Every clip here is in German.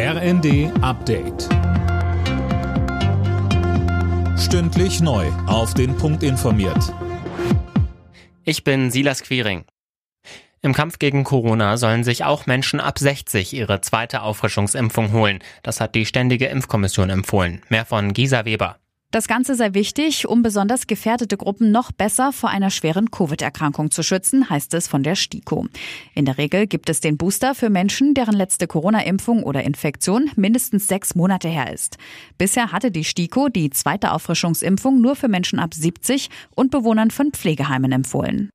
RND Update. Stündlich neu. Auf den Punkt informiert. Ich bin Silas Quiring. Im Kampf gegen Corona sollen sich auch Menschen ab 60 ihre zweite Auffrischungsimpfung holen. Das hat die Ständige Impfkommission empfohlen. Mehr von Gisa Weber. Das Ganze sei wichtig, um besonders gefährdete Gruppen noch besser vor einer schweren Covid-Erkrankung zu schützen, heißt es von der STIKO. In der Regel gibt es den Booster für Menschen, deren letzte Corona-Impfung oder Infektion mindestens sechs Monate her ist. Bisher hatte die STIKO die zweite Auffrischungsimpfung nur für Menschen ab 70 und Bewohnern von Pflegeheimen empfohlen.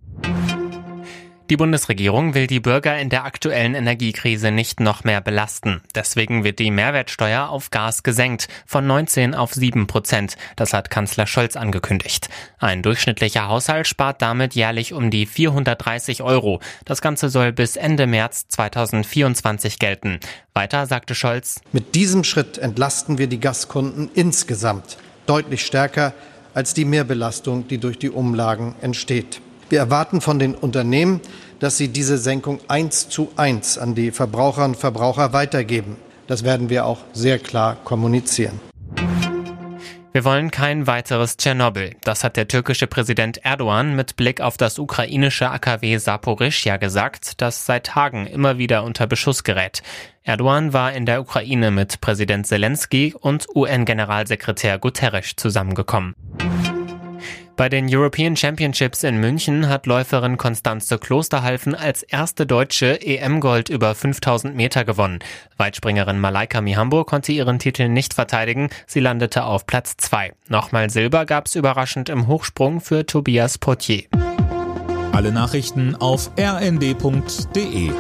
Die Bundesregierung will die Bürger in der aktuellen Energiekrise nicht noch mehr belasten. Deswegen wird die Mehrwertsteuer auf Gas gesenkt von 19 auf 7 Prozent. Das hat Kanzler Scholz angekündigt. Ein durchschnittlicher Haushalt spart damit jährlich um die 430 Euro. Das Ganze soll bis Ende März 2024 gelten. Weiter sagte Scholz, Mit diesem Schritt entlasten wir die Gaskunden insgesamt deutlich stärker als die Mehrbelastung, die durch die Umlagen entsteht. Wir erwarten von den Unternehmen, dass sie diese Senkung eins zu eins an die Verbraucherinnen und Verbraucher weitergeben. Das werden wir auch sehr klar kommunizieren. Wir wollen kein weiteres Tschernobyl. Das hat der türkische Präsident Erdogan mit Blick auf das ukrainische AKW Saporischja gesagt, das seit Tagen immer wieder unter Beschuss gerät. Erdogan war in der Ukraine mit Präsident Zelensky und UN-Generalsekretär Guterres zusammengekommen. Bei den European Championships in München hat Läuferin Konstanze Klosterhalfen als erste Deutsche EM-Gold über 5000 Meter gewonnen. Weitspringerin Malaika Mihambo konnte ihren Titel nicht verteidigen. Sie landete auf Platz 2. Nochmal Silber gab es überraschend im Hochsprung für Tobias Potier. Alle Nachrichten auf rnd.de